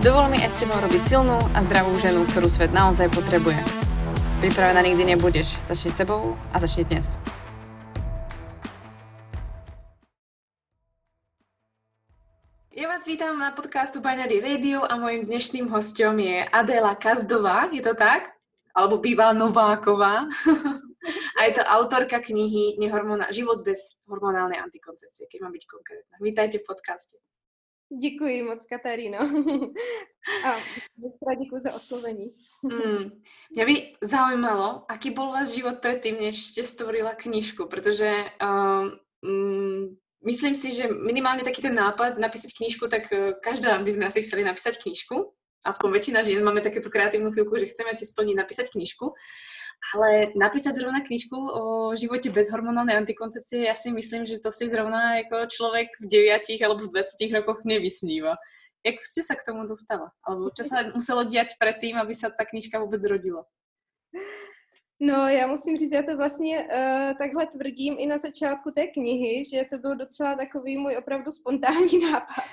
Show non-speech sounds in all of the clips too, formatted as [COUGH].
Dovol mi aj s tebou robiť silnú a zdravú ženu, ktorú svet naozaj potrebuje. Pripravená nikdy nebudeš. Začni sebou a začni dnes. Ja vás vítam na podcastu Baňary Radio a mojím dnešným hostem je Adela Kazdová, je to tak? Alebo bývalá Nováková. [LAUGHS] a je to autorka knihy Život bez hormonálnej antikoncepcie, keď mám byť konkrétna. Vítajte v podcaste. Děkuji moc, Kataríno. [LAUGHS] A děkuji za oslovení. Mm. Mňa by zaujímalo, aký bol váš život predtým, než ste stvorila knižku, pretože um, myslím si, že minimálne taký ten nápad napísať knižku, tak uh, každá by sme asi chceli napísať knižku. Aspoň väčšina žien máme takéto kreatívnu chvíľku, že chceme si splniť napísať knižku. Ale napísať zrovna knižku o živote bez hormonálnej antikoncepcie, ja si myslím, že to si zrovna jako človek v 9 alebo v 20 rokoch nevysníva. Jak ste sa k tomu dostala? Alebo čo sa muselo diať predtým, aby sa ta knižka vůbec rodila? No, já musím říct, já to vlastně uh, takhle tvrdím i na začátku té knihy, že to byl docela takový můj opravdu spontánní [LAUGHS] nápad,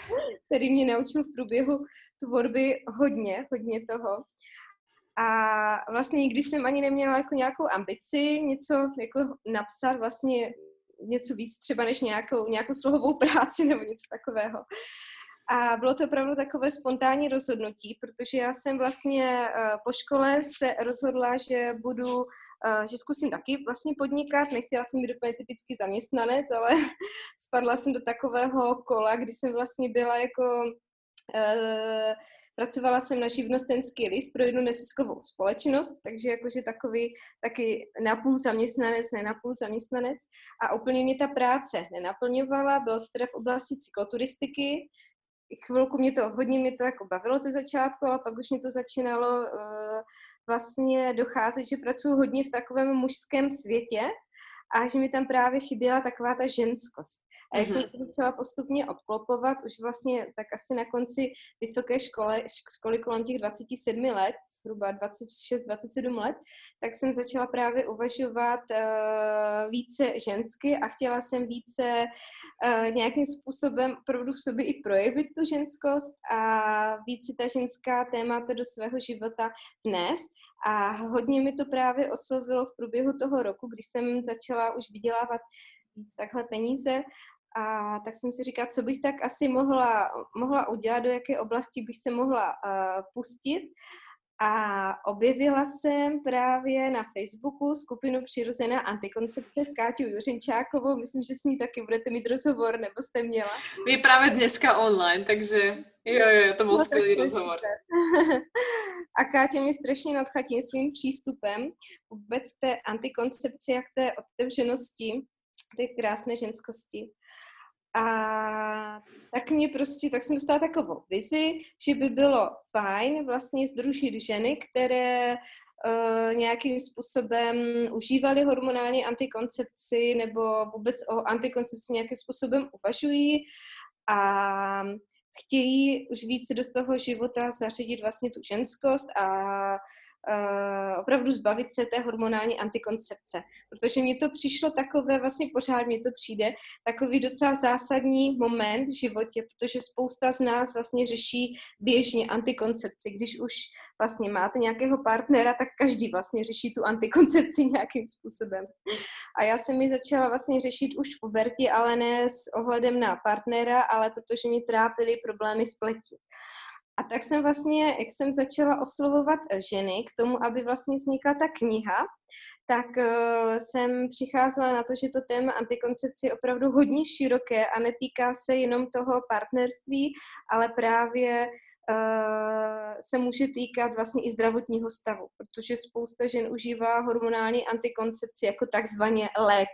který mě naučil v průběhu tvorby hodně, hodně toho. A vlastně nikdy jsem ani neměla jako nějakou ambici něco jako napsat vlastně něco víc třeba než nějakou, nějakou slohovou práci nebo něco takového. A bylo to opravdu takové spontánní rozhodnutí, protože já jsem vlastně uh, po škole se rozhodla, že budu, uh, že zkusím taky vlastně podnikat. Nechtěla jsem být úplně typický zaměstnanec, ale [LAUGHS] spadla jsem do takového kola, kdy jsem vlastně byla jako Uh, pracovala jsem na živnostenský list pro jednu nesiskovou společnost, takže jakože takový taky napůl zaměstnanec, ne napůl zaměstnanec. A úplně mě ta práce nenaplňovala, bylo to teda v oblasti cykloturistiky, chvilku mě to, hodně mě to jako bavilo ze začátku, ale pak už mě to začínalo uh, vlastně docházet, že pracuji hodně v takovém mužském světě a že mi tam právě chyběla taková ta ženskost. A jak mm-hmm. jsem se začala postupně obklopovat, už vlastně tak asi na konci vysoké školy, školy kolem těch 27 let, zhruba 26-27 let, tak jsem začala právě uvažovat uh, více žensky a chtěla jsem více uh, nějakým způsobem opravdu v sobě i projevit tu ženskost a více ta ženská témata do svého života vnést. A hodně mi to právě oslovilo v průběhu toho roku, když jsem začala už vydělávat víc takhle peníze a tak jsem si říkala, co bych tak asi mohla, mohla udělat, do jaké oblasti bych se mohla uh, pustit. A objevila jsem právě na Facebooku skupinu Přirozená antikoncepce s Káťou Juřinčákovou. Myslím, že s ní taky budete mít rozhovor, nebo jste měla. Je právě dneska online, takže jo, jo, to byl no, skvělý rozhovor. [LAUGHS] a Káťa mě strašně nadchla tím svým přístupem vůbec k té antikoncepci a k té otevřenosti, té krásné ženskosti. A tak mě prostě, tak jsem dostala takovou vizi, že by bylo fajn vlastně združit ženy, které uh, nějakým způsobem užívaly hormonální antikoncepci nebo vůbec o antikoncepci nějakým způsobem uvažují a chtějí už více do toho života zařadit vlastně tu ženskost a uh, opravdu zbavit se té hormonální antikoncepce. Protože mně to přišlo takové, vlastně pořád mně to přijde, takový docela zásadní moment v životě, protože spousta z nás vlastně řeší běžně antikoncepci. Když už vlastně máte nějakého partnera, tak každý vlastně řeší tu antikoncepci [LAUGHS] nějakým způsobem. A já jsem ji začala vlastně řešit už v pubertě, ale ne s ohledem na partnera, ale protože mě trápily problémy s pletí. A tak jsem vlastně, jak jsem začala oslovovat ženy k tomu, aby vlastně vznikla ta kniha, tak uh, jsem přicházela na to, že to téma antikoncepce je opravdu hodně široké a netýká se jenom toho partnerství, ale právě uh, se může týkat vlastně i zdravotního stavu, protože spousta žen užívá hormonální antikoncepci jako takzvaně lék.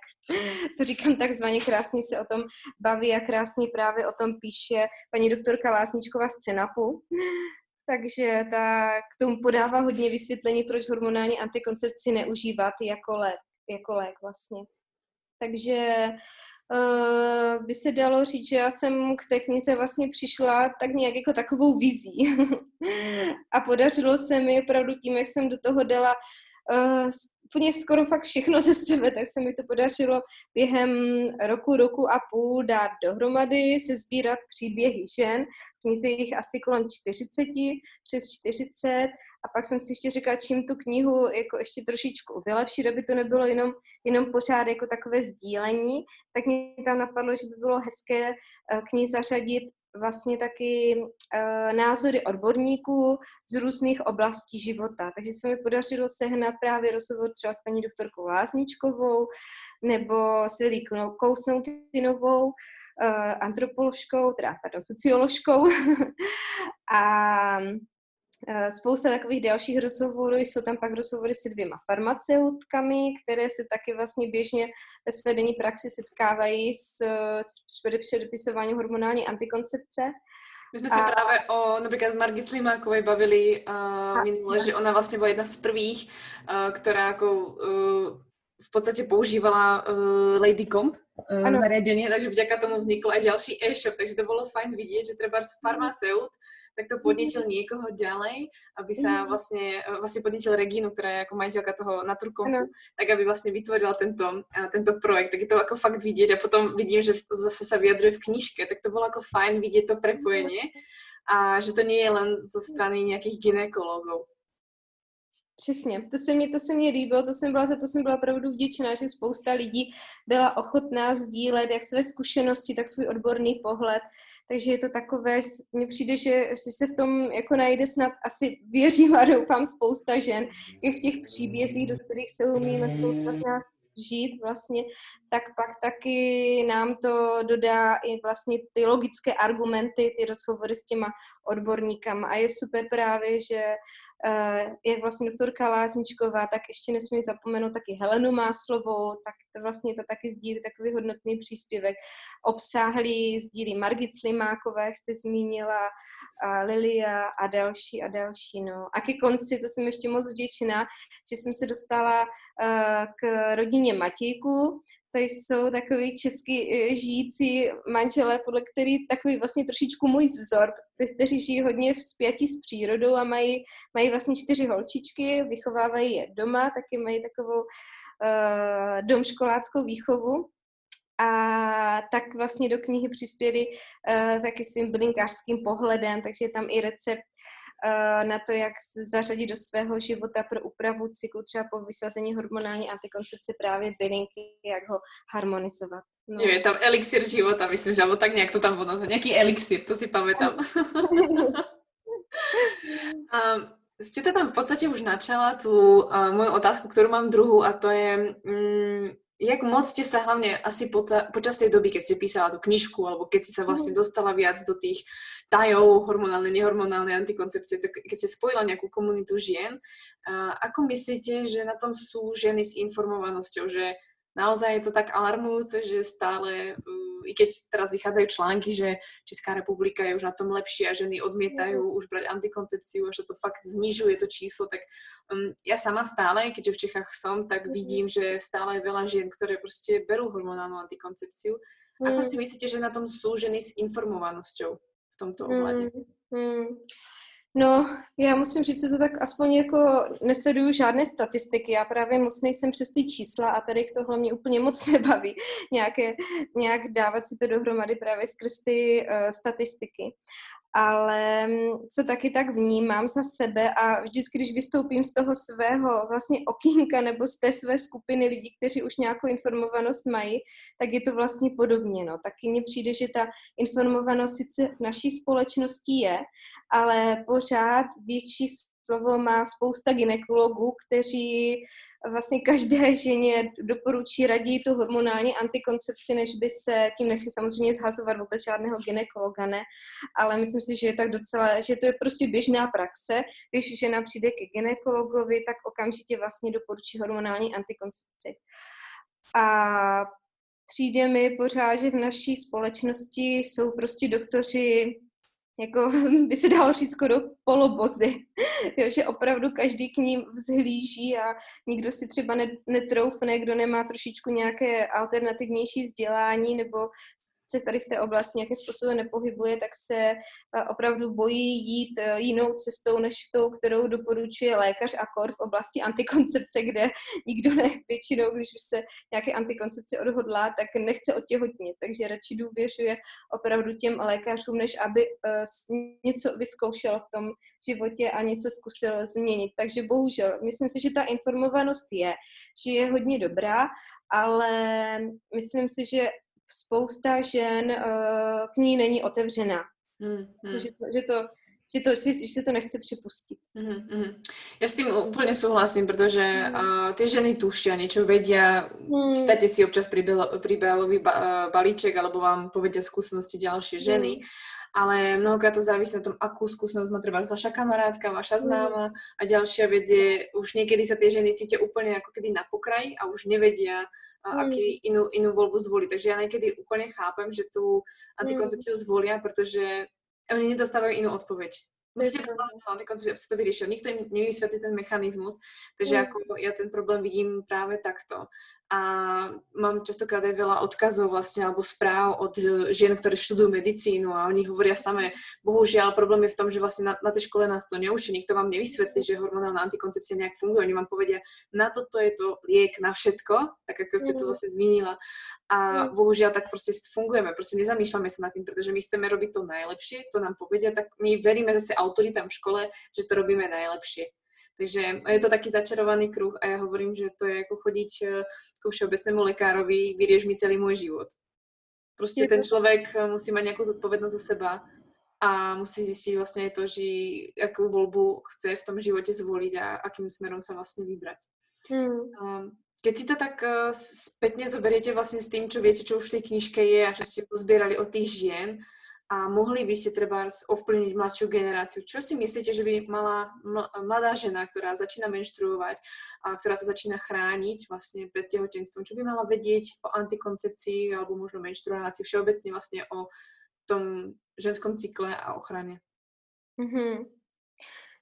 To říkám takzvaně, krásně se o tom baví a krásně právě o tom píše paní doktorka Lásničková z Cenapu. Takže ta k tomu podává hodně vysvětlení, proč hormonální antikoncepci neužívat jako lék, jako lék vlastně. Takže uh, by se dalo říct, že já jsem k té knize vlastně přišla tak nějak jako takovou vizí. [LAUGHS] a podařilo se mi opravdu tím, jak jsem do toho dala uh, úplně skoro fakt všechno ze sebe, tak se mi to podařilo během roku, roku a půl dát dohromady, se sbírat příběhy žen, knize jich asi kolem 40, přes 40 a pak jsem si ještě řekla, čím tu knihu jako ještě trošičku vylepšit, aby to nebylo jenom, jenom pořád jako takové sdílení, tak mi tam napadlo, že by bylo hezké eh, k ní zařadit vlastně taky uh, názory odborníků z různých oblastí života. Takže se mi podařilo sehnat právě rozhovor třeba s paní doktorkou Lázničkovou nebo s Lilí Kousnoutinovou, uh, antropoložkou, teda pardon, socioložkou [LAUGHS] a Eh, spousta takových dalších rozhovorů, jsou tam pak rozhovory se dvěma farmaceutkami, které se taky vlastně běžně ve své denní praxi setkávají s, s předepisováním hormonální antikoncepce. My jsme a... se právě o například Margit Slimákové bavili uh, minule, že ona vlastně byla jedna z prvých, uh, která jako uh, v podstatě používala uh, Lady Comp uh, zariadenie, takže vďaka tomu vznikl aj ďalší e-shop, takže to bylo fajn vidět, že třeba farmaceut tak to podnítil niekoho ďalej, aby sa mhm. vlastne, e, vlastne podnítil Regínu, ktorá je ako majiteľka toho Naturkompu, tak aby vlastne vytvorila tento, tento projekt. Tak je to ako fakt vidieť a potom vidím, že zase sa vyjadruje v knižke, tak to bolo ako fajn vidieť to prepojenie a že to nie je len zo strany nejakých ginekologov. Přesně, to se, mě, to se mě líbilo, to jsem byla, za to jsem byla opravdu vděčná, že spousta lidí byla ochotná sdílet jak své zkušenosti, tak svůj odborný pohled, takže je to takové, mně přijde, že, že se v tom jako najde snad asi věřím a doufám spousta žen, i v těch příbězích, do kterých se umíme z nás žít vlastně, tak pak taky nám to dodá i vlastně ty logické argumenty, ty rozhovory s těma odborníkama a je super právě, že uh, jak vlastně doktorka Lázničková, tak ještě nesmí zapomenout taky Helenu Máslovou, tak to vlastně to taky sdílí takový hodnotný příspěvek. Obsáhlý sdílí Margit Slimákové, jak jste zmínila, a Lilia a další a další. No. A ke konci, to jsem ještě moc vděčná, že jsem se dostala uh, k rodině Matějku, to jsou takový český e, žijící manželé, podle který takový vlastně trošičku můj vzor, kteří žijí hodně v spjatí s přírodou a mají, mají vlastně čtyři holčičky, vychovávají je doma, taky mají takovou uh, domškoláckou výchovu. A tak vlastně do knihy přispěli uh, taky svým bylinkářským pohledem, takže je tam i recept Eh, na to, jak zařadit do svého života pro úpravu cyklu, třeba po vysazení hormonální antikoncepce právě bylinky, jak ho harmonizovat. No. Je tam elixir života, myslím, že tak nějak to tam bylo nazvat. Nějaký elixir, to si pamätám. um, [LAUGHS] Ste to tam v podstate už načala, tú uh, moju otázku, ktorú mám druhú, a to je, um, jak moc ste sa hlavne asi po ta, počas tej doby, keď ste písala tú knižku, alebo keď si sa vlastne mhm. dostala viac do tých tajov hormonálne, nehormonálne antikoncepcie, keď ste spojila nejakú komunitu žien, uh, ako myslíte, že na tom sú ženy s informovanosťou, že naozaj je to tak alarmujúce, že stále, uh, i keď teraz vychádzajú články, že Česká republika je už na tom lepšie a ženy odmietajú mm. už brať antikoncepciu a že to fakt znižuje to číslo, tak um, ja sama stále, keďže v Čechách som, tak mm. vidím, že stále je veľa žien, ktoré prostě berú hormonálnu antikoncepciu. Mm. Ako si myslíte, že na tom sú ženy s informovanosťou? v tomto ohledě? Hmm, hmm. No, já musím říct, že to tak aspoň jako nesleduju žádné statistiky. Já právě moc nejsem přes ty čísla a tady to hlavně úplně moc [LAUGHS] nebaví nějaké, nějak dávat si to dohromady právě skrz ty uh, statistiky ale mm, co taky tak vnímám za sebe a vždycky, když vystoupím z toho svého vlastně okýnka nebo z té své skupiny lidí, kteří už nějakou informovanost mají, tak je to vlastně podobně. No. Taky mně přijde, že ta informovanost sice v naší společnosti je, ale pořád větší slovo má spousta ginekologů, kteří vlastně každé ženě doporučí raději tu hormonální antikoncepci, než by se, tím nechci samozřejmě zhazovat vůbec žádného ginekologa, ne, ale myslím si, že je tak docela, že to je prostě běžná praxe, když žena přijde ke ginekologovi, tak okamžitě vlastně doporučí hormonální antikoncepci. A přijde mi pořád, že v naší společnosti jsou prostě doktoři jako [LAUGHS] by se dalo říct skoro polobozy, [LAUGHS] jo, že opravdu každý k ním vzhlíží a nikdo si třeba netroufne, kdo nemá trošičku nějaké alternativnější vzdělání nebo se tady v té oblasti nějakým způsobem nepohybuje, tak se eh, opravdu bojí jít eh, jinou cestou než tou, kterou doporučuje lékař a kor v oblasti antikoncepce, kde [LAUGHS] nikdo ne, většinou, když už se nějaké antikoncepce odhodlá, tak nechce otěhotnit, takže radši důvěřuje opravdu těm lékařům, než aby eh, něco vyzkoušel v tom životě a něco zkusil změnit. Takže bohužel, myslím si, že ta informovanost je, že je hodně dobrá, ale myslím si, že spousta žen uh, k ní není otevřená. Hmm, hmm. Že, to, že, to, že, to, že, to nechce připustit. Hmm, hmm. Já s tím úplně souhlasím, protože uh, ty ženy tuší a něco vědí. Hmm. Si občas príbehový ba, uh, balíček, alebo vám povedia skúsenosti ďalšie ženy. Hmm ale mnohokrát to závisí na tom, akú skúsenosť má treba vaša kamarátka, vaša mm. známa a ďalšia vec je, už niekedy sa tie ženy cítia úplne ako keby na pokraji a už nevedia, mm. aký inú, inú voľbu zvoliť. Takže ja niekedy úplne chápem, že tu antikoncepciu zvolia, protože oni nedostávajú inú odpoveď. Musíte na antikoncepciu, aby sa to vyriešil. Nikto im nevysvetlí ten mechanizmus, takže mm. ako ja ten problém vidím práve takto a mám častokrát aj veľa odkazov vlastne alebo správ od e, žien, ktoré študujú medicínu a oni hovoria samé, bohužiaľ problém je v tom, že vlastne na, na tej škole nás to neučí, nikto vám nevysvetlí, že hormonálna antikoncepcia nejak funguje, oni vám povedia, na toto je to liek na všetko, tak ako ste to mhm. vlastne zmínila a mhm. bohužiaľ tak proste fungujeme, proste nezamýšľame sa nad tým, pretože my chceme robiť to najlepšie, to nám povedia, tak my veríme zase autoritám v škole, že to robíme najlepšie. Takže je to taký začarovaný kruh a já hovorím, že to je jako chodit eh, k všeobecnému lékárovi, vyrieš mi celý můj život. Prostě ten člověk eh, musí mít nějakou zodpovědnost za seba a musí zjistit vlastně to, že jakou volbu chce v tom životě zvolit a akým směrem se vlastně vybrat. Hmm. Um, keď si to tak uh, spätne zoberiete vlastne s tým, čo viete, čo už v tej knižke je a čo ste pozbierali od tých žien, a mohli by ste treba ovplyvniť mladšiu generáciu. Čo si myslíte, že by mala mladá žena, ktorá začína menštruovať a ktorá sa začína chrániť vlastne pred tehotenstvom, čo by mala vedieť o antikoncepcii alebo možno menštruácii, všeobecne vlastne o tom ženskom cykle a ochrane? Mm-hmm.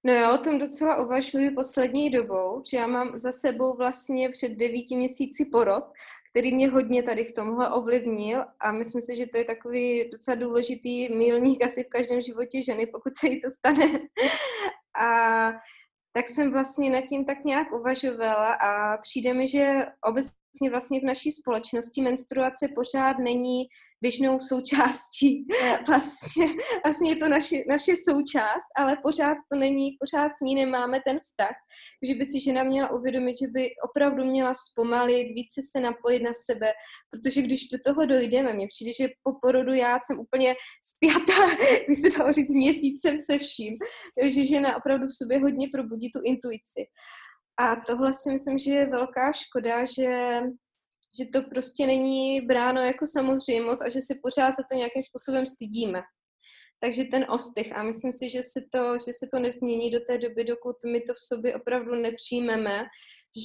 No já o tom docela uvažuji poslední dobou, že já mám za sebou vlastně před devíti měsíci porod, který mě hodně tady v tomhle ovlivnil a myslím si, že to je takový docela důležitý milník asi v každém životě ženy, pokud se jí to stane. [LAUGHS] A tak jsem vlastně nad tím tak nějak uvažovala a přijde mi, že obecně vlastně v naší společnosti menstruace pořád není běžnou součástí. [LAUGHS] Vlastně, vlastně je to naše, naše součást, ale pořád to není, pořád k ní nemáme ten vztah. Takže by si žena měla uvědomit, že by opravdu měla zpomalit, více se napojit na sebe, protože když do toho dojdeme, mně přijde, že po porodu já jsem úplně spjatá, [LAUGHS] když se dalo říct, měsícem se vším. Takže žena opravdu v sobě hodně probudí tu intuici. A tohle si myslím, že je velká škoda, že že to prostě není bráno jako samozřejmost a že se pořád za to nějakým způsobem stydíme. Takže ten ostych. A myslím si, že se, to, že se to nezmění do té doby, dokud my to v sobě opravdu nepřijmeme,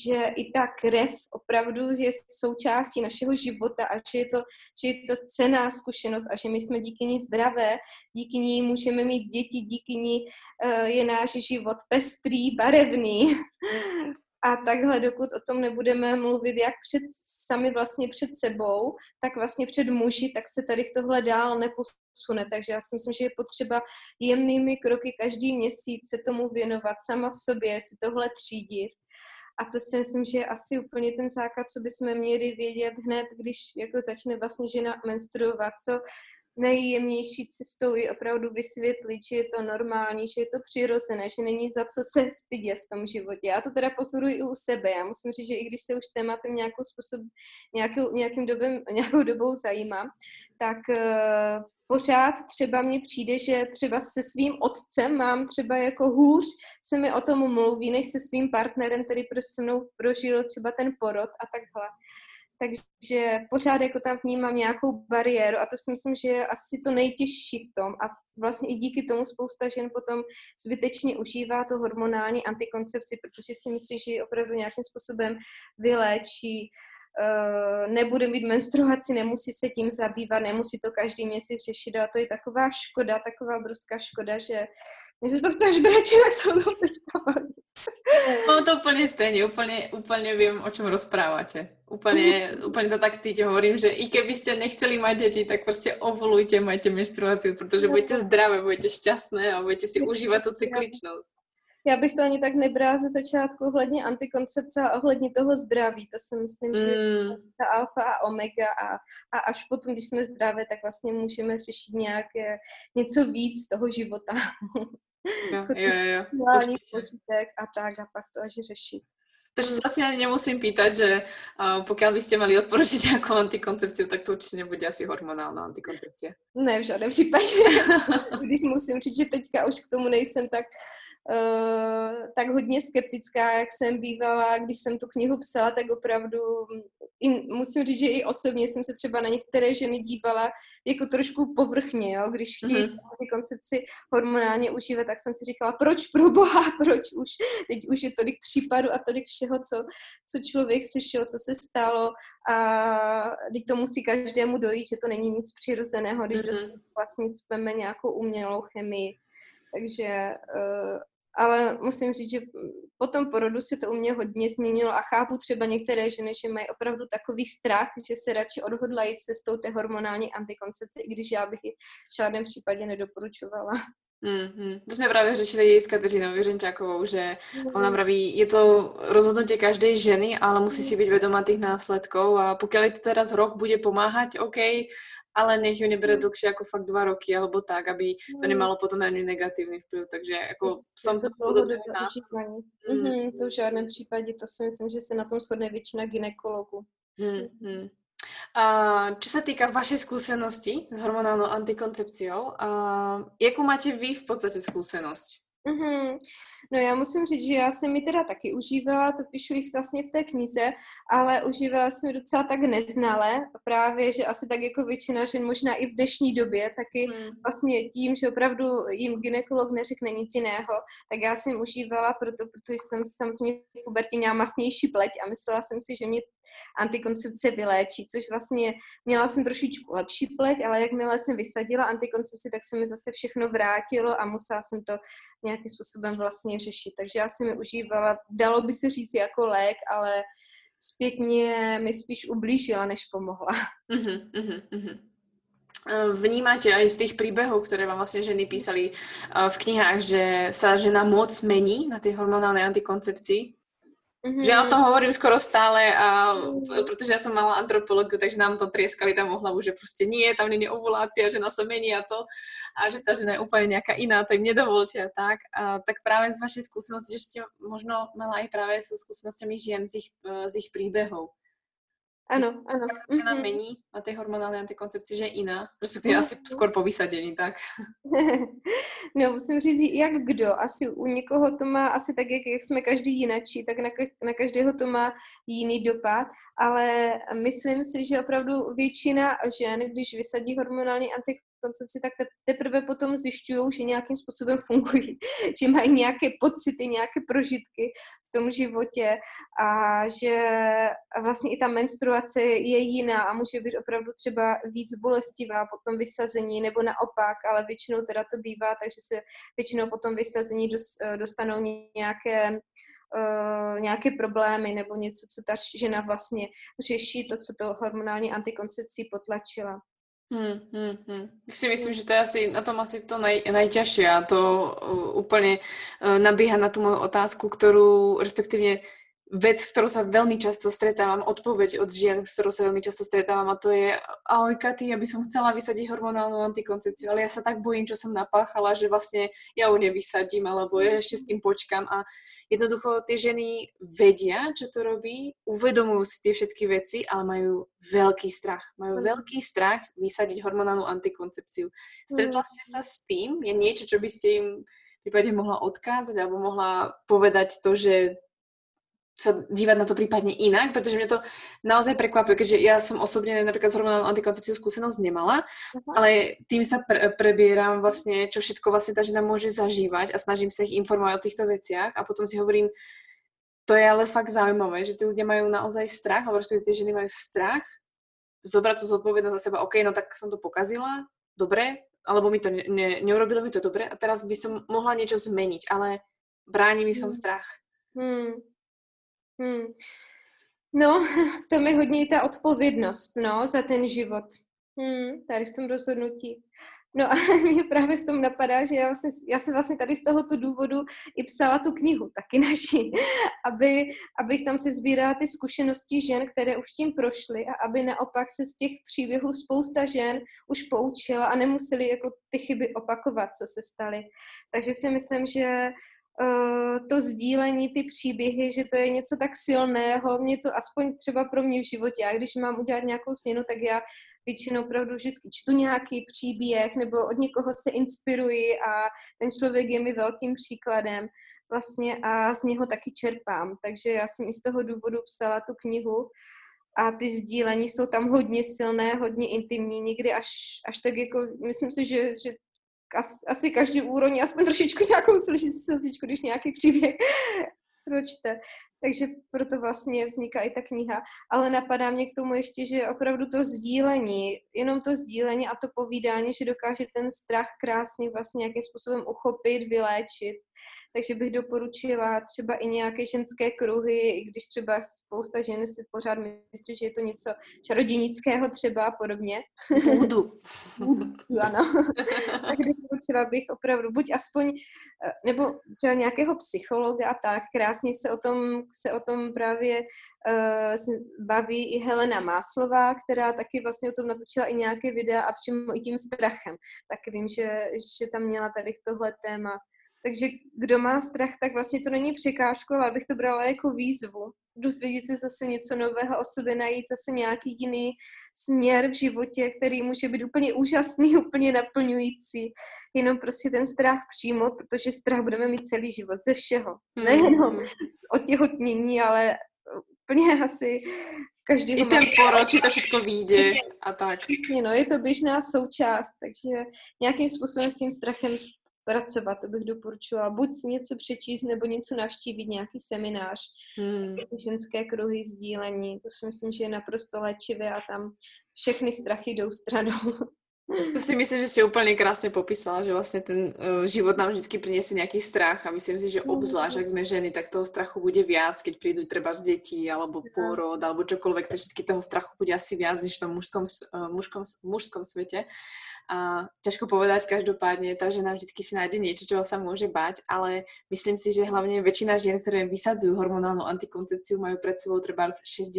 že i ta krev opravdu je součástí našeho života a že je to, že je to cená zkušenost a že my jsme díky ní zdravé, díky ní můžeme mít děti, díky ní uh, je náš život pestrý, barevný. [LAUGHS] A takhle, dokud o tom nebudeme mluvit jak před, sami vlastně před sebou, tak vlastně před muži, tak se tady tohle dál neposune. Takže já si myslím, že je potřeba jemnými kroky každý měsíc se tomu věnovat sama v sobě, si tohle třídit. A to si myslím, že je asi úplně ten základ, co bychom měli vědět hned, když jako začne vlastně žena menstruovat, co nejjemnější cestou je opravdu vysvětlit, že je to normální, že je to přirozené, že není za co se stydět v tom životě. Já to teda pozoruji i u sebe. Já musím říct, že i když se už tématem nějakou způsob, nějakou, nějakým dobem, [LAUGHS] nějakou dobou zajímám, tak uh, pořád třeba mně přijde, že třeba se svým otcem mám třeba jako hůř, se mi o tom mluví, než se svým partnerem, který se mnou prožil třeba ten porod a takhle takže pořád jako tam vnímám nějakou bariéru a to si myslím, že je asi to nejtěžší v tom. A vlastně i díky tomu spousta žen potom zbytečně užívá to hormonální antikoncepci, protože si myslí, že ji opravdu nějakým způsobem vyléčí. uh, nebude mít menstruaci, nemusí se tím zabývat, nemusí to každý měsíc řešit a to je taková škoda, taková obrovská škoda, že mě se to chceš brát, jak se o tom Mám to úplně stejně, úplně, úplně vím, o čem rozpráváte. Úplně, úplně to tak cítím, hovorím, že i kdybyste nechceli mít děti, tak prostě ovolujte, majte menstruaci, protože budete zdravé, budete šťastné a budete si užívat tu cykličnost. Já bych to ani tak nebrala ze začátku ohledně antikoncepce a ohledně toho zdraví. To si myslím, mm. že ta alfa a omega a, a až potom, když jsme zdravé, tak vlastně můžeme řešit nějaké, něco víc z toho života. Jo, [LAUGHS] jo, jo. Počítek a tak a pak to až řešit. Takže se asi ani nemusím pýtat, že uh, pokud byste měli odporučit nějakou antikoncepci, tak to určitě nebude asi hormonální antikoncepce. Ne, v žádném případě. [LAUGHS] Když musím říct, že teďka už k tomu nejsem tak Uh, tak hodně skeptická, jak jsem bývala, když jsem tu knihu psala, tak opravdu i, musím říct, že i osobně jsem se třeba na některé ženy dívala jako trošku povrchně, jo? když chtějí mm-hmm. ty koncepci hormonálně užívat, tak jsem si říkala, proč pro boha, [LAUGHS] proč už, teď už je tolik případů a tolik všeho, co, co člověk slyšel, co se stalo a teď to musí každému dojít, že to není nic přirozeného, když mm-hmm. vlastně cpeme nějakou umělou chemii. Takže uh, ale musím říct, že po tom porodu se to u mě hodně změnilo a chápu třeba některé ženy, že mají opravdu takový strach, že se radši odhodlají cestou té hormonální antikoncepce, i když já bych ji v žádném případě nedoporučovala. Mm-hmm. To jsme právě řešili s Kateřinou Věřenčákovou, že ona praví, je to rozhodnutí každé ženy, ale musí si být vědomá těch následků a pokud to teraz rok bude pomáhat, OK, ale nech ju nebere dlhšie ako fakt dva roky alebo tak, aby to nemalo potom ani negatívny vplyv, takže jako som to podobně mm. mm, to v žádném případě, to si myslím, že se na tom shodne většina ginekologů. Mm, mm. A čo sa týka vašej skúsenosti s hormonálnou antikoncepciou, a jakú máte vy v podstate skúsenosť? Mm-hmm. No já musím říct, že já jsem mi teda taky užívala, to píšu jich vlastně v té knize, ale užívala jsem docela tak neznale, právě, že asi tak jako většina žen, možná i v dnešní době, taky mm. vlastně tím, že opravdu jim ginekolog neřekne nic jiného, tak já jsem užívala proto, protože jsem samozřejmě v pubertě měla masnější pleť a myslela jsem si, že mě antikoncepce vyléčí, což vlastně měla jsem trošičku lepší pleť, ale jakmile jsem vysadila antikoncepci, tak se mi zase všechno vrátilo a musela jsem to nějakým způsobem vlastně řešit. Takže já jsem mi užívala, dalo by se říct jako lék, ale zpětně mi spíš ublížila, než pomohla. Uh-huh, uh-huh, uh-huh. Vnímáte aj z tých príbehov, ktoré vám vlastne ženy písali v knihách, že sa žena moc mení na tej hormonálnej antikoncepcii? Mm-hmm. Že ja o tom hovorím skoro stále, a, protože já jsem mala antropologu, takže nám to trieskali tam o hlavu, že prostě nie, tam není ovulácia, žena se mení a to, a že ta žena je úplně nějaká iná, to jim nedovolte a tak. A, tak právě z vašej skúsenosti, že ste možno mala aj právě so skúsenostami žien z ich, z ich príbehov. Ano, ano. Tak žena mm-hmm. mení na té hormonální antikoncepci, že je jiná, respektive mm-hmm. asi skoro po vysadění, tak. [LAUGHS] no, musím říct, jak kdo. Asi u někoho to má, asi tak, jak, jak jsme každý jinačí, tak na, na každého to má jiný dopad, ale myslím si, že opravdu většina žen, když vysadí hormonální antikoncepci, koncepci, tak teprve potom zjišťují, že nějakým způsobem fungují, [LAUGHS] že mají nějaké pocity, nějaké prožitky v tom životě a že vlastně i ta menstruace je jiná a může být opravdu třeba víc bolestivá po tom vysazení nebo naopak, ale většinou teda to bývá, takže se většinou potom vysazení dostanou nějaké Uh, nějaké problémy nebo něco, co ta žena vlastně řeší, to, co to hormonální antikoncepcí potlačila. Hmm, hmm, hmm. Si myslím, že to je asi na tom asi to naj, najťažšie a to uh, úplne uh, nabíha na tú moju otázku, ktorú respektívne vec, s ktorou sa veľmi často stretávam, odpoveď od žien, s ktorou sa veľmi často stretávam a to je ahoj Katy, ja by som chcela vysadiť hormonálnu antikoncepciu, ale ja sa tak bojím, čo som napáchala, že vlastne ja ju nevysadím, alebo ja ešte s tým počkam a jednoducho tie ženy vedia, čo to robí, uvedomujú si tie všetky veci, ale majú veľký strach. Majú veľký strach vysadiť hormonálnu antikoncepciu. Stretla ste sa s tým? Je niečo, čo by ste im prípadne mohla odkázať alebo mohla povedať to, že sa dívať na to prípadne inak, pretože mňa to naozaj prekvapuje, keďže ja som osobne napríklad s hormonálnou antikoncepciou skúsenosť nemala, uh-huh. ale tým sa pre- prebieram vlastne, čo všetko vlastne tá žena môže zažívať a snažím sa ich informovať o týchto veciach a potom si hovorím, to je ale fakt zaujímavé, že tí ľudia majú naozaj strach, alebo respektíve tie ženy majú strach zobrať tú zodpovednosť za seba. OK, no tak som to pokazila, dobre, alebo mi to ne, ne, neurobilo mi to dobre a teraz by som mohla niečo zmeniť, ale brání mi v tom hmm. strach. Hmm. Hmm. No, [LAUGHS] v tom je hodně ta odpovědnost, no, za ten život. Hmm, tady v tom rozhodnutí. No a [LAUGHS] mě právě v tom napadá, že já, vlastně, já jsem vlastně tady z tohoto důvodu i psala tu knihu, taky [LAUGHS] naši, aby, abych tam se sbírala ty zkušenosti žen, které už tím prošly a aby naopak se z těch příběhů spousta žen už poučila a nemuseli jako ty chyby opakovat, co se staly. Takže si myslím, že to sdílení, ty příběhy, že to je něco tak silného, mě to aspoň třeba pro mě v životě, já když mám udělat nějakou směnu, tak já většinou opravdu vždycky čtu nějaký příběh nebo od někoho se inspiruji a ten člověk je mi velkým příkladem vlastně a z něho taky čerpám. Takže já jsem i z toho důvodu psala tu knihu a ty sdílení jsou tam hodně silné, hodně intimní, někdy až, až tak jako, myslím si, že, že asi každý úroní aspoň trošičku [LAUGHS] nějakou slzičku, když nějaký příběh pročte. Takže proto vlastně vzniká i ta kniha. Ale napadá mě k tomu ještě, že opravdu to sdílení, jenom to sdílení a to povídání, že dokáže ten strach krásně vlastně nějakým způsobem uchopit, vyléčit takže bych doporučila třeba i nějaké ženské kruhy, i když třeba spousta žen si pořád myslí, že je to něco čarodějnického třeba a podobně. Budu. ano. [LAUGHS] tak doporučila bych opravdu buď aspoň, eh, nebo třeba nějakého psychologa a tak, krásně se o tom, se o tom právě uh, baví i Helena Máslová, která taky vlastně o tom natočila i nějaké videa a přímo i tím strachem. Tak vím, že, že tam měla tady tohle téma takže kdo má strach, tak vlastně to není překážka, ale abych to brala jako výzvu. Dozvědět se zase něco nového o sobě, najít zase nějaký jiný směr v životě, který může být úplně úžasný, [LAUGHS] úplně naplňující. Jenom prostě ten strach přijmout, protože strach budeme mít celý život ze všeho. Nejenom z otěhotnění, ale úplně asi každý I ten porod, to všechno vyjde a tak. Přesně, no, je to běžná součást, takže nějakým způsobem s tím strachem pracovat, to bych doporučovala. Buď si něco přečíst, nebo něco navštívit, nějaký seminář, hmm. ženské kruhy, sdílení. To si myslím, že je naprosto léčivé a tam všechny strachy jdou stranou. [LAUGHS] To si myslím, že jste úplně krásně popísala, že vlastně ten uh, život nám vždycky přiniesie nějaký strach a myslím si, že hmm. obzvlášť, jak jsme ženy, tak toho strachu bude viac, keď prídu třeba z dětí, alebo pôrod, alebo čokoľvek, tak vždycky toho strachu bude asi viac, než v tom mužskom, uh, mužskom, mužskom svete. A ťažko povedať, každopádne tá žena vždy si nájde niečo, čoho sa môže bať, ale myslím si, že hlavne väčšina žien, ktoré vysadzujú hormonálnu antikoncepciu, majú pred sebou treba 60,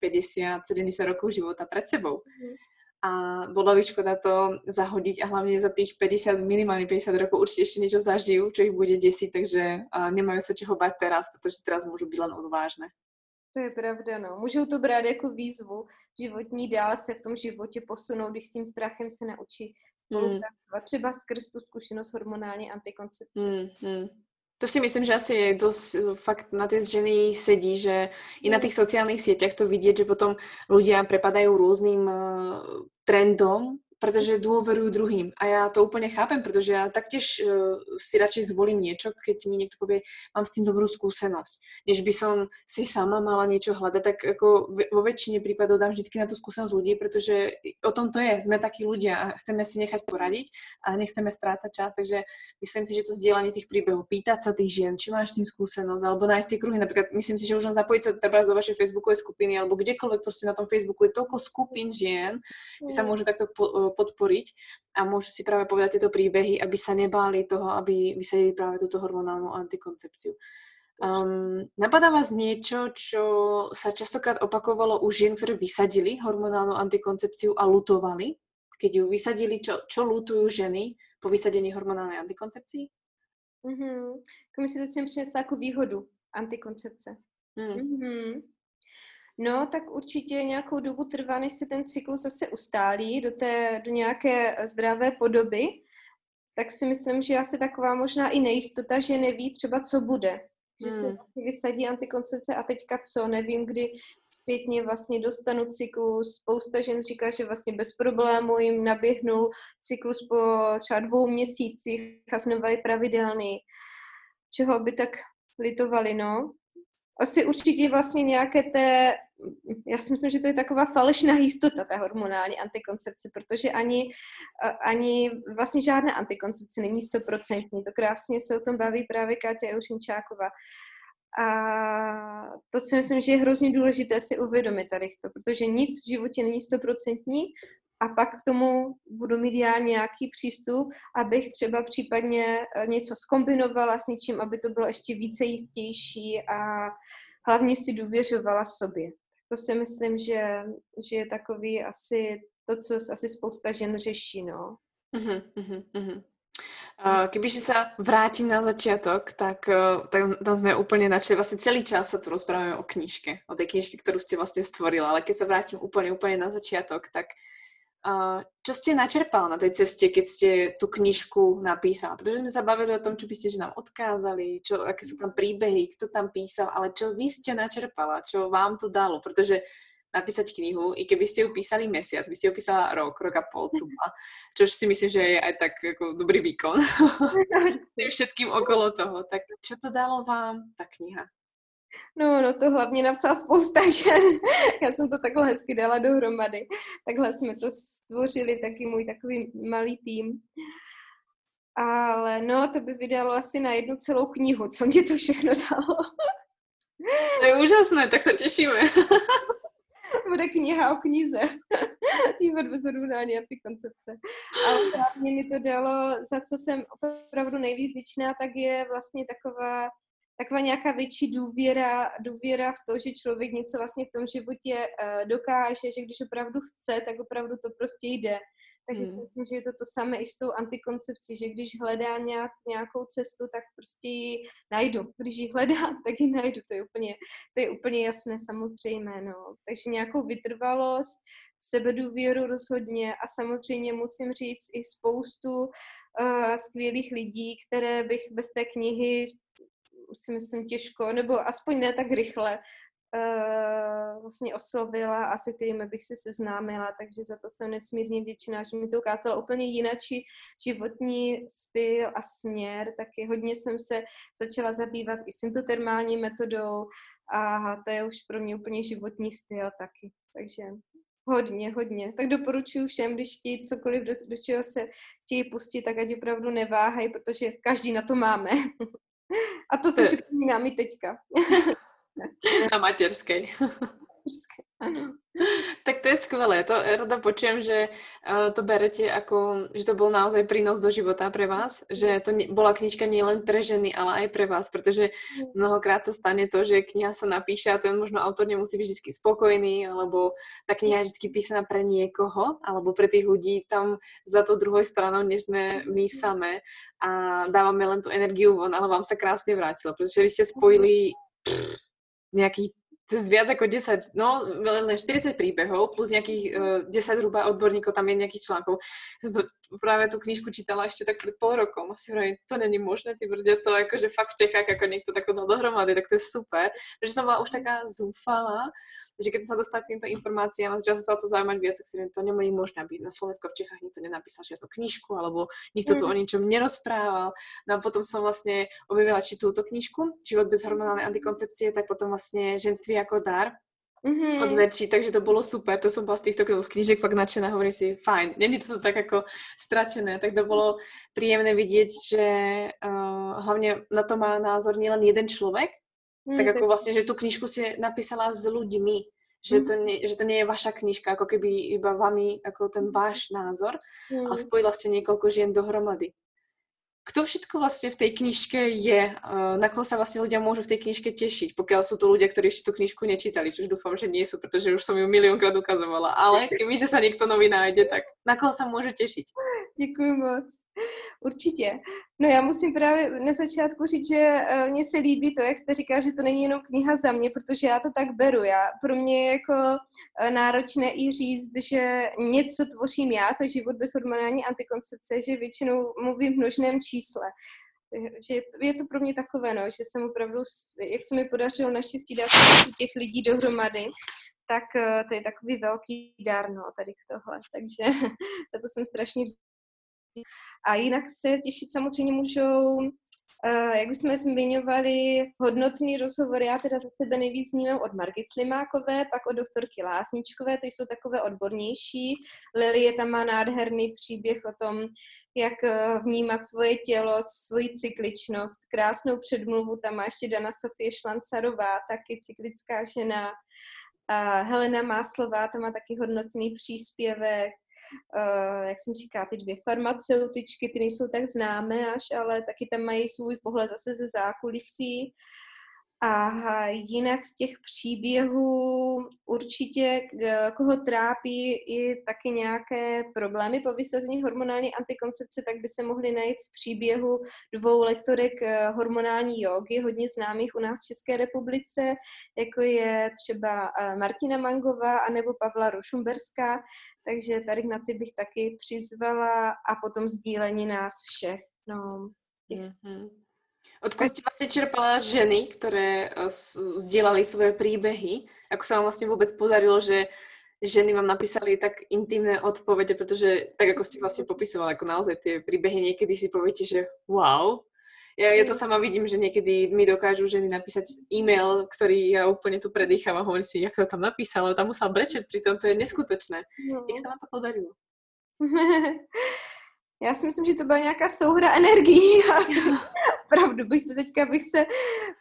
50, 70 rokov života pred sebou. Mm. A bolo by škoda to zahodiť a hlavne za tých 50, minimálne 50 rokov určite ešte niečo zažijú, čo ich bude desiť, takže nemajú sa čeho bať teraz, pretože teraz môžu byť len odvážne. To je pravda, no. Můžou to brát jako výzvu životní dál se v tom životě posunout, když s tím strachem se naučí spolupracovat. Mm. Třeba skrz tu zkušenost hormonální antikoncepce. Mm, mm. To si myslím, že asi je dosť fakt na tie ženy sedí, že i na tých sociálnych sieťach to vidieť, že potom ľudia prepadajú rôznym uh, trendom, pretože dôverujú druhým. A ja to úplne chápem, pretože ja taktiež uh, si radšej zvolím niečo, keď mi niekto povie, mám s tým dobrú skúsenosť, než by som si sama mala niečo hľadať, tak ako vo väčšine prípadov dám vždycky na tú skúsenosť ľudí, pretože o tom to je, sme takí ľudia a chceme si nechať poradiť a nechceme strácať čas, takže myslím si, že to zdieľanie tých príbehov, pýtať sa tých žien, či máš s tým skúsenosť, alebo nájsť tie kruhy, napríklad myslím si, že už len zapojiť sa treba do vašej facebookovej skupiny, alebo kdekoľvek proste na tom Facebooku je toľko skupín žien, kde sa mm. môžu takto po, podporiť a môžu si práve povedať tieto príbehy, aby sa nebáli toho, aby vysadili práve túto hormonálnu antikoncepciu. Um, napadá vás niečo, čo sa častokrát opakovalo u žien, ktoré vysadili hormonálnu antikoncepciu a lutovali? Keď ju vysadili, čo, čo lutujú ženy po vysadení hormonálnej antikoncepcii? Mm-hmm. Jako myslíte, že přines takovou výhodu antikoncepce? Mm. Mm-hmm. No, tak určitě nějakou dobu trvá, než se ten cyklus zase ustálí do, té, do nějaké zdravé podoby. Tak si myslím, že asi taková možná i nejistota, že neví třeba, co bude. Že hmm. se vlastně vysadí antikoncepce a teďka co, nevím, kdy zpětně vlastně dostanu cyklus. Spousta žen říká, že vlastně bez problému jim naběhnul cyklus po třeba dvou měsících a znovu je pravidelný. Čeho by tak litovali, no? Asi určitě vlastně nějaké té, já si myslím, že to je taková falešná jistota, ta hormonální antikoncepce, protože ani, ani vlastně žádná antikoncepce není stoprocentní. To krásně se o tom baví právě Káťa Juřinčáková. A to si myslím, že je hrozně důležité si uvědomit tady to, protože nic v životě není stoprocentní a pak k tomu budu mít já nějaký přístup, abych třeba případně eh, něco skombinovala s něčím, aby to bylo ještě více jistější a hlavně si důvěřovala sobě. To si myslím, že, že je takový asi to, co asi spousta žen řeší, no. Uh-huh, uh-huh, uh-huh. Kebyže sa vrátim na začiatok, tak tam, tam sme úplne načali, vlastne celý čas sa tu rozprávame o knižke, o tej knižke, ktorú ste vlastne stvorila, ale keď sa vrátim úplne, úplne na začiatok, tak čo ste načerpal na tej ceste, keď ste tú knižku napísala? Protože sme sa bavili o tom, čo by ste že nám odkázali, čo, aké sú tam príbehy, kto tam písal, ale čo vy ste načerpala, čo vám to dalo, protože napísať knihu, i keby ste ju písali mesiac, by ste ju písala rok, rok a pol zhruba, [LAUGHS] čož si myslím, že je aj tak jako dobrý výkon [LAUGHS] [LAUGHS] tým všetkým okolo toho. Tak čo to dalo vám, ta kniha? No, no to hlavně napsal spousta [LAUGHS] žen. Já jsem to takhle hezky dala dohromady. Takhle jsme to stvořili, taky můj takový malý tým. Ale no, to by vydalo asi na jednu celou knihu, co mě to všechno dalo. To je úžasné, tak se těšíme. [LAUGHS] Bude kniha o knize. Život bez hormonální antikoncepce. Ale hlavně mi to dalo, za co jsem opravdu nejvíc vděčná, tak je vlastně taková taková nějaká větší důvěra, důvěra v to, že člověk něco vlastně v tom životě uh, dokáže, že když opravdu chce, tak opravdu to prostě jde. Takže hmm. si myslím, že je to to samé i s tou antikoncepcí, že když hledá nějak, nějakou cestu, tak prostě ji najdu. Když ji hledám, [LAUGHS] tak ji najdu. To je úplně, to je úplně jasné, samozřejmé. No. Takže nějakou vytrvalost, sebedůvěru rozhodně a samozřejmě musím říct i spoustu uh, skvělých lidí, které bych bez té knihy si myslím těžko, nebo aspoň ne tak rychle uh, vlastně oslovila a se kterými bych se seznámila, takže za to jsem nesmírně vděčná, že mi to ukázalo úplně jináčí životní styl a směr, taky hodně jsem se začala zabývat i syntotermální metodou a to je už pro mě úplně životní styl taky, takže Hodně, hodně. Tak doporučuji všem, když chtějí cokoliv, do, do čeho se chtějí pustit, tak ať opravdu neváhají, protože každý na to máme. [LAUGHS] A to si připomínám i teďka. Na [LAUGHS] materskej. Ano. Tak to je skvelé, to rada počujem, že uh, to berete ako, že to bol naozaj prínos do života pre vás, že to ne, bola knižka nielen pre ženy, ale aj pre vás, pretože mnohokrát sa stane to, že kniha sa napíše a ten možno autor nemusí byť vždy spokojný, alebo ta kniha je vždy písaná pre niekoho, alebo pre tých ľudí tam za to druhou stranou, než sme my samé a dávame len tú energiu von, ale vám sa krásne vrátilo, pretože vy ste spojili pff, nejakých cez viac ako 10, no len 40 príbehov plus nejakých uh, e, 10 hruba odborníkov, tam je nejakých článkov. Práve tú knižku čítala ešte tak pred pol rokom a si hovorím, to není možné, ty brdě, to akože fakt v Čechách ako niekto takto dal dohromady, tak to je super. Takže som bola už taká zúfala, že keď som sa dostala k týmto informáciám a začala som sa o to zaujímať viac, tak si to nemôže možné, aby na Slovensku v Čechách nikto nenapísal žiadnu knižku alebo nikto tu mm. o ničom nerozprával. No a potom som vlastne objavila či túto knižku, Život bez hormonálnej antikoncepcie, tak potom vlastne ženství jako dar mm-hmm. od Verčí, takže to bylo super, to jsem byla z těchto knížek fakt nadšená, hovorím si, fajn, není to tak jako stračené, tak to bylo příjemné vidět, že uh, hlavně na to má názor nielen jeden člověk, mm, tak jako vlastně, že tu knížku si napísala s ľuďmi, že to, nie, že to nie je vaša knižka, ako keby iba vami, ako ten váš názor, mm. a spojila ste niekoľko žien dohromady kto všetko vlastne v tej knižke je, uh, na koho sa vlastne ľudia môžu v tej knižke tešiť, pokiaľ sú to ľudia, ktorí ešte tú knižku nečítali, čož dúfam, že nie sú, pretože už som ju miliónkrát ukazovala, ale keby, že sa niekto nový nájde, tak na koho sa môžu tešiť? Děkuji moc. [LAUGHS] Určitě. No já musím právě na začátku říct, že uh, mně se líbí to, jak jste říkal, že to není jenom kniha za mě, protože já to tak beru. Já, pro mě je jako uh, náročné i říct, že něco tvořím já, za život bez hormonální antikoncepce, že většinou mluvím v množném čísle že je to pro mě takové, no, že jsem opravdu, jak se mi podařilo naštěstí dát těch lidí dohromady, tak to je takový velký dar, no, tady k tohle. Takže [LAUGHS] za to jsem strašně a jinak se těšit samozřejmě můžou Uh, jak už jsme zmiňovali, hodnotný rozhovory, já teda za sebe nejvíc vnímám od Margit Slimákové, pak od doktorky Lásničkové, to jsou takové odbornější. Lilie tam má nádherný příběh o tom, jak eh, vnímat svoje tělo, svoji cykličnost. Krásnou předmluvu tam má ještě Dana Sofie Šlancarová, taky cyklická žena. Helena Máslová, tam má taky hodnotný příspěvek. Uh, jak jsem říká, ty dvě farmaceutičky, ty nejsou tak známé až, ale taky tam mají svůj pohled zase ze zákulisí. A jinak z těch příběhů určitě koho trápí i taky nějaké problémy po vysazení hormonální antikoncepce, tak by se mohly najít v příběhu dvou lektorek eh, hormonální jogy, hodně známých u nás v České republice, jako je třeba eh, Martina Mangová anebo Pavla Rušumberská, takže tady na ty bych taky přizvala a potom sdílení nás všech. No, mm-hmm. Odkud ste vlastne čerpala ženy, ktoré vzdielali eh, svoje príbehy? Ako sa vám vlastne vôbec podarilo, že ženy vám napísali tak intimné odpovede, pretože tak ako ste vlastne popisovala, ako naozaj tie príbehy niekedy si poviete, že wow. Ja, ja to sama vidím, že niekedy mi dokážu ženy napísať e-mail, ktorý ja úplne tu predýcham a hovorím si, jak to tam napísala, tam musela brečet, pritom to je neskutočné. No. Jak sa vám to podarilo? [LAUGHS] Já si myslím, že to byla nějaká souhra energií. [LAUGHS] [LAUGHS] opravdu bych to teďka bych se,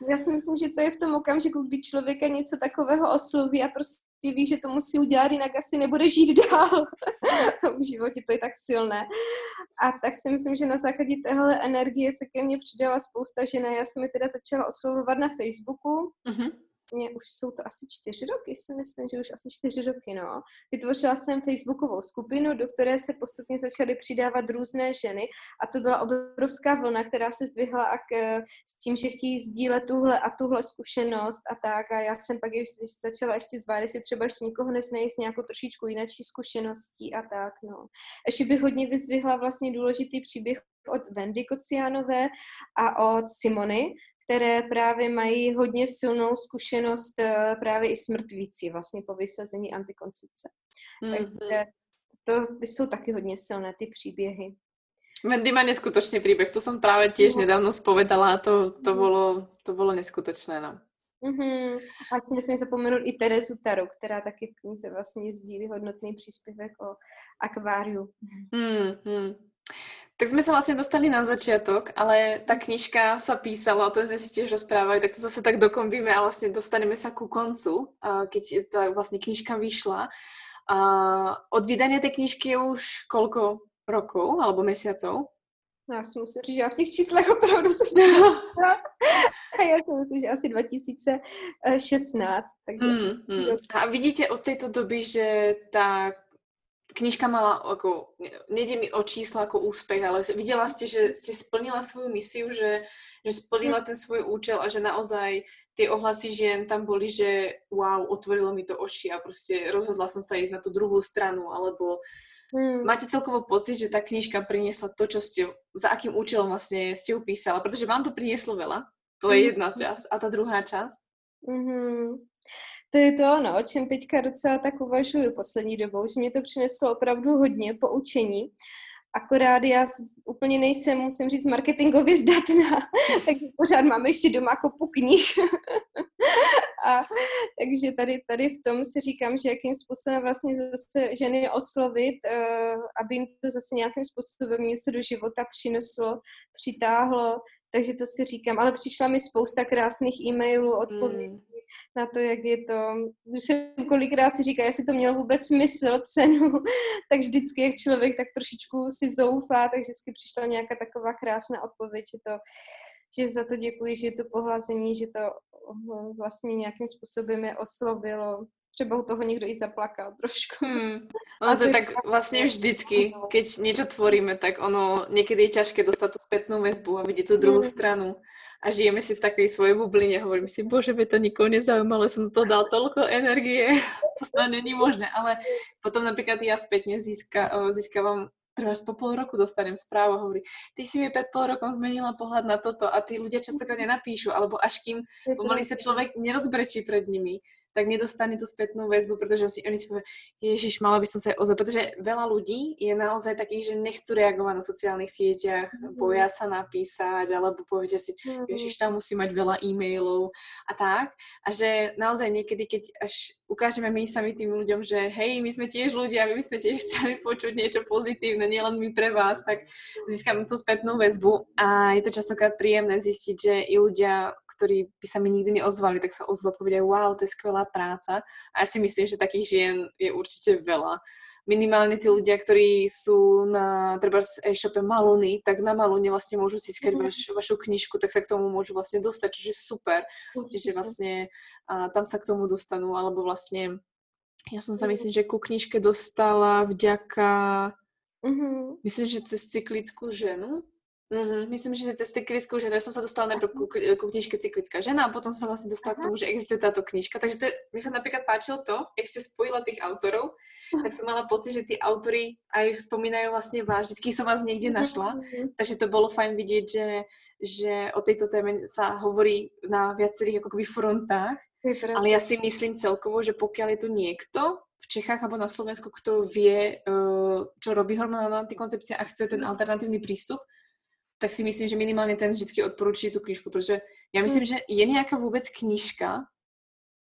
já si myslím, že to je v tom okamžiku, kdy člověka něco takového osloví a prostě ví, že to musí udělat, jinak asi nebude žít dál [LAUGHS] v životě, to je tak silné. A tak si myslím, že na základě téhle energie se ke mně přidala spousta žen. Já jsem je teda začala oslovovat na Facebooku. Mm-hmm vlastně už jsou to asi čtyři roky, si myslím, že už asi čtyři roky, no. Vytvořila jsem facebookovou skupinu, do které se postupně začaly přidávat různé ženy a to byla obrovská vlna, která se zdvihla a k, s tím, že chtějí sdílet tuhle a tuhle zkušenost a tak a já jsem pak ještě začala ještě zvát, jestli třeba ještě někoho neznají s nějakou trošičku jináčí zkušeností a tak, no. Ještě bych hodně vyzvihla vlastně důležitý příběh od Wendy Kociánové a od Simony, které právě mají hodně silnou zkušenost eh, právě i s mrtvící vlastně po vysazení antikoncepce. Mm-hmm. Takže to, to jsou taky hodně silné ty příběhy. Wendy má neskutočný příběh, to jsem právě těž no. nedávno spovedala a to, to, mm. bylo, to bylo neskutečné. No. Mm-hmm. A tím nesmím zapomenout i Terezu Taru, která taky v knize vlastně sdílí hodnotný příspěvek o akváriu. Mm-hmm. Tak sme sa vlastne dostali na začiatok, ale tá knižka sa písala, o tom sme si tiež rozprávali, tak to zase tak dokombíme a vlastne dostaneme sa ku koncu, keď tá vlastne knižka vyšla. A od vydania tej knižky je už koľko rokov alebo mesiacov? Já si musím říct, že já v těch číslech opravdu jsem se Já si myslím, že asi 2016. Takže mm, mm. A vidíte od této doby, že ta knižka mala ako, nejde mi o čísla ako úspech, ale videla ste, že ste splnila svoju misiu, že, že splnila ten svoj účel a že naozaj tie ohlasy žien tam boli, že wow, otvorilo mi to oči a prostě rozhodla som sa ísť na tú druhú stranu, alebo hmm. máte celkovo pocit, že tá knižka priniesla to, čo ste, za akým účelom vlastne ste ju písala, pretože vám to prinieslo veľa, to je hmm. jedna časť a ta druhá časť. Mm-hmm. To je to, no, o čem teďka docela tak uvažuju poslední dobou, že mě to přineslo opravdu hodně poučení. Akorát já úplně nejsem, musím říct, marketingově zdatná, [LAUGHS] takže pořád mám ještě doma kopu knih. [LAUGHS] a, takže tady, tady v tom si říkám, že jakým způsobem vlastně zase ženy oslovit, uh, aby jim to zase nějakým způsobem něco do života přineslo, přitáhlo, takže to si říkám. Ale přišla mi spousta krásných e-mailů, odpovědí, mm na to, jak je to, když se kolikrát si říká, jestli to mělo vůbec smysl, cenu, [LAUGHS] tak vždycky, jak člověk tak trošičku si zoufá, tak vždycky přišla nějaká taková krásná odpověď, že to, že za to děkuji, že je to pohlazení, že to hm, vlastně nějakým způsobem je oslovilo, třeba u toho někdo i zaplakal trošku. Hmm. [LAUGHS] Ono to je tak vlastně vždycky, keď něco tvoríme, tak ono někdy je těžké dostat tu zpětnou väzbu a vidět tu druhou hmm. stranu a žijeme si v takové svojej bubline. Hovorím si, bože, by to nikoho nezaujímalo, som to dal toľko energie, to snad není možné. Ale potom napríklad ja spätne získa, získavam treba po pol roku dostanem správu a hovorí, ty si mi pred pol rokom zmenila pohľad na toto a tí ľudia častokrát nenapíšu, alebo až kým pomaly sa človek nerozbrečí pred nimi, tak nedostane tú spätnú väzbu, pretože si, oni si povedia, ježiš, mala by som sa ozvať, pretože veľa ľudí je naozaj takých, že nechcú reagovať na sociálnych sieťach, mm. boja sa napísať, alebo povedia si, mm. ježiš, tam musí mať veľa e-mailov a tak. A že naozaj niekedy, keď až ukážeme my sami tým ľuďom, že hej, my sme tiež ľudia, my by sme tiež chceli počuť niečo pozitívne, nielen my pre vás, tak získame tú spätnú väzbu a je to častokrát príjemné zistiť, že i ľudia, ktorí by sa mi nikdy neozvali, tak sa ozvú a povedia, wow, to je skvelá práca. A ja si myslím, že takých žien je určite veľa. Minimálne tí ľudia, ktorí sú na treba e-shope Maluny, tak na Malune vlastne môžu získať mm. vaš, vašu knižku, tak sa k tomu môžu vlastne dostať, čiže super, Určite. že vlastne a tam sa k tomu dostanú, alebo vlastne ja som sa myslím, že ku knižke dostala vďaka mm-hmm. myslím, že cez cyklickú ženu, Mm-hmm. Myslím, že cez cyklickou ženu, ja som sa dostala najprv ku, ku knižke Cyklická žena a potom som sa vlastne dostala Aha. k tomu, že existuje táto knižka. Takže to je, mi sa napríklad páčilo to, jak si spojila tých autorov, tak som mala pocit, že tí autory aj spomínajú vlastne vás. Vždycky som vás niekde našla, mm-hmm. takže to bolo fajn vidieť, že, že o tejto téme sa hovorí na viacerých ako keby frontách. Ale ja si myslím celkovo, že pokiaľ je tu niekto v Čechách alebo na Slovensku, kto vie, eh, čo robí hormonálna antikoncepcia a chce ten mhm. alternatívny prístup, tak si myslím, že minimálně ten vždycky odporučí tu knižku, protože já myslím, hmm. že je nějaká vůbec knižka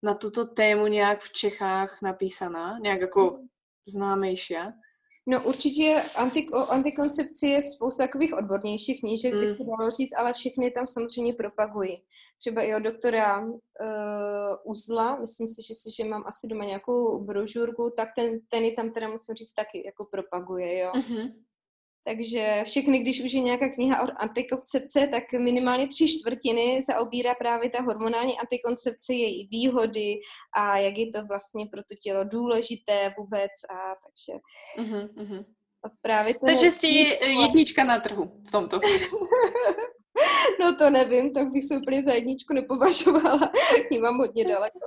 na tuto tému nějak v Čechách napísaná, nějak jako hmm. známější. No určitě antik, o antikoncepci je spousta takových odbornějších knížek, mm. by hmm. se dalo říct, ale všechny tam samozřejmě propagují. Třeba i od doktora uh, Uzla, myslím si, že si, že mám asi doma nějakou brožurku, tak ten, ten je tam teda musím říct taky jako propaguje, jo. Mm-hmm. Takže všechny, když už je nějaká kniha o antikoncepce, tak minimálně tři čtvrtiny se obírá právě ta hormonální antikoncepce, její výhody a jak je to vlastně pro to tělo důležité vůbec a takže... Uh-huh, A právě to takže jste jednička na trhu v tomto. [LAUGHS] [LAUGHS] No to nevím, tak bych se úplně za jedničku nepovažovala, k ní mám hodně daleko.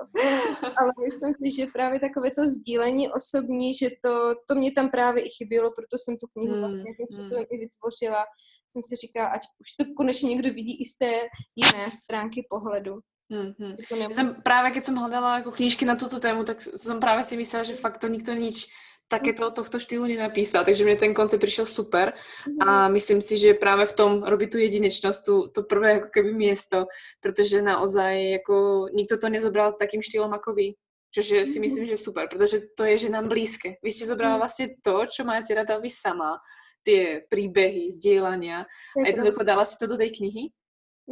Ale myslím si, že právě takové to sdílení osobní, že to, to mě tam právě i chybělo, proto jsem tu knihu hmm. nějakým hmm. způsobem hmm. i vytvořila. Jsem si říkala, ať už to konečně někdo vidí i z té jiné stránky pohledu. Hmm, hmm. Jsem právě, když jsem hledala jako knížky na tuto tému, tak jsem právě si myslela, že fakt to nikto nič takéto tohto štýlu nenapísal, takže mne ten koncept prišiel super a mhm. myslím si, že práve v tom robí tu jedinečnosť, tu, to prvé ako keby miesto, pretože naozaj ako nikto to nezobral takým štýlom ako vy. Čože si mhm. myslím, že super, pretože to je, že nám blízke. Vy ste zobrala mhm. vlastne to, čo máte rada vy sama, tie príbehy, zdieľania a jednoducho dala si to do tej knihy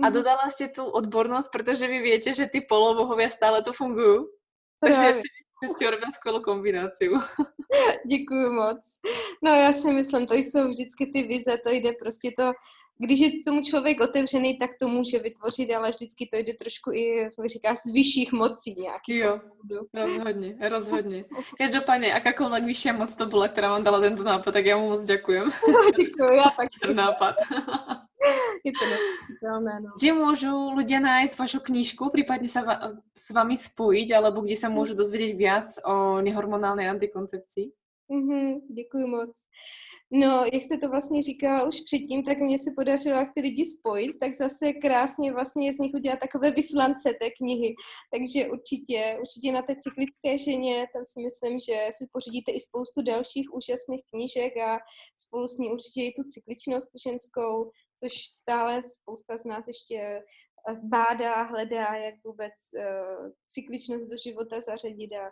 a dodala ste tú odbornosť, pretože vy viete, že ty polobohovia stále to fungujú. Takže si že [LAUGHS] jste urobila skvělou kombinaci. Děkuji moc. No já si myslím, to jsou vždycky ty vize, to jde prostě to, když je tomu člověk otevřený, tak to může vytvořit, ale vždycky to jde trošku i, jak říká, z vyšších mocí nějaký. Jo, rozhodně, [LAUGHS] rozhodně. Každopádně, jakákoliv vyšší moc to byla, která vám dala tento nápad, tak já mu moc děkujem. [LAUGHS] Děkuji, já taky. [LAUGHS] nápad. je to neuvěřitelné. No. Kde můžu lidé najít vašu knížku, případně se s vami spojit, alebo kde se můžu dozvědět víc o nehormonální antikoncepci? Mm-hmm, děkuji moc. No, jak jste to vlastně říkala už předtím, tak mně se podařilo ty lidi spojit, tak zase krásně vlastně z nich udělat takové vyslance té knihy. Takže určitě, určitě na té cyklické ženě, tam si myslím, že si pořídíte i spoustu dalších úžasných knížek a spolu s ní určitě i tu cykličnost ženskou, což stále spousta z nás ještě eh, bádá, hledá, jak vůbec uh, cykličnost do života zařadit a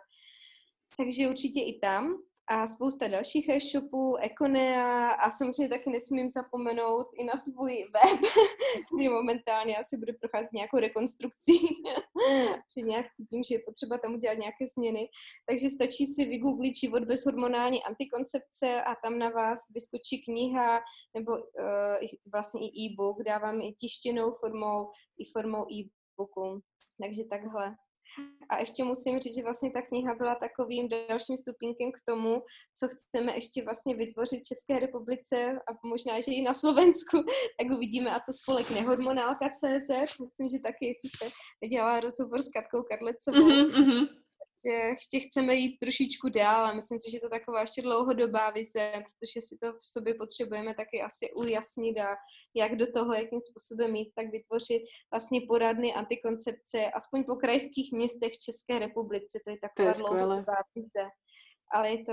takže určitě i tam a spousta dalších e-shopů, Econea a samozřejmě taky nesmím zapomenout i na svůj web, [LAUGHS] který momentálně asi bude procházet nějakou rekonstrukcí, [LAUGHS] že nějak cítím, že je potřeba tam udělat nějaké změny. Takže stačí si vygooglit život bez hormonální antikoncepce a tam na vás vyskočí kniha nebo uh, vlastně i e-book, dávám i tištěnou formou, i formou e-booku. Takže takhle. A ještě musím říct, že vlastně ta kniha byla takovým dalším stupínkem k tomu, co chceme ještě vlastně vytvořit v České republice a možná, že i na Slovensku, [LAUGHS] tak uvidíme a to spolek Nehormonálka CZ, myslím, že taky, jestli jste dělala rozhovor s Katkou Karlecovou, mm-hmm, že ještě chceme jít trošičku dál a myslím si, že to je taková ještě dlouhodobá vize, protože si to v sobě potřebujeme taky asi ujasnit a jak do toho, jakým způsobem mít, tak vytvořit vlastně poradny antikoncepce, aspoň po krajských městech v České republice, to je taková to je dlouhodobá vize ale je to,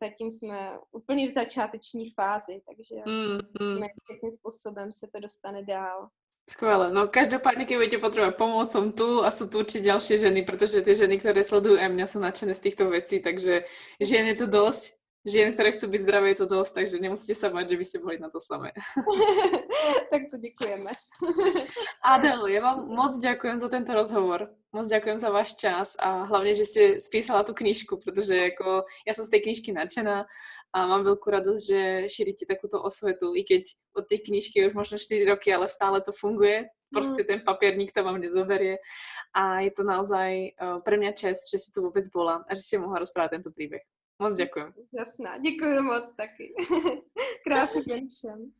zatím jsme úplně v začáteční fázi, takže mm, mm. jakým způsobem se to dostane dál. Skvěle. No každopádně, když budete potřebovat pomoc, som tu a jsou tu určitě další ženy, protože ty ženy, které sledují mě, jsou nadšené z těchto věcí, takže žen je to dost žien, které chcú byť zdravé, je to dosť, takže nemusíte sa bať, že by ste boli na to samé. [LAUGHS] tak to děkujeme. [LAUGHS] Adel, ja vám moc ďakujem za tento rozhovor. Moc ďakujem za váš čas a hlavně, že ste spísala tu knižku, protože jako ja som z tej knižky nadšená a mám veľkú radosť, že šíríte takúto osvetu, i keď od tej knižky už možno 4 roky, ale stále to funguje. Prostě ten papierník to vám nezoberie a je to naozaj uh, pre mňa čest, že si tu vôbec bola a že si mohla rozprávať tento príbeh. Moc děkuji. Jasná, děkuji moc taky. [LAUGHS] Krásný den všem.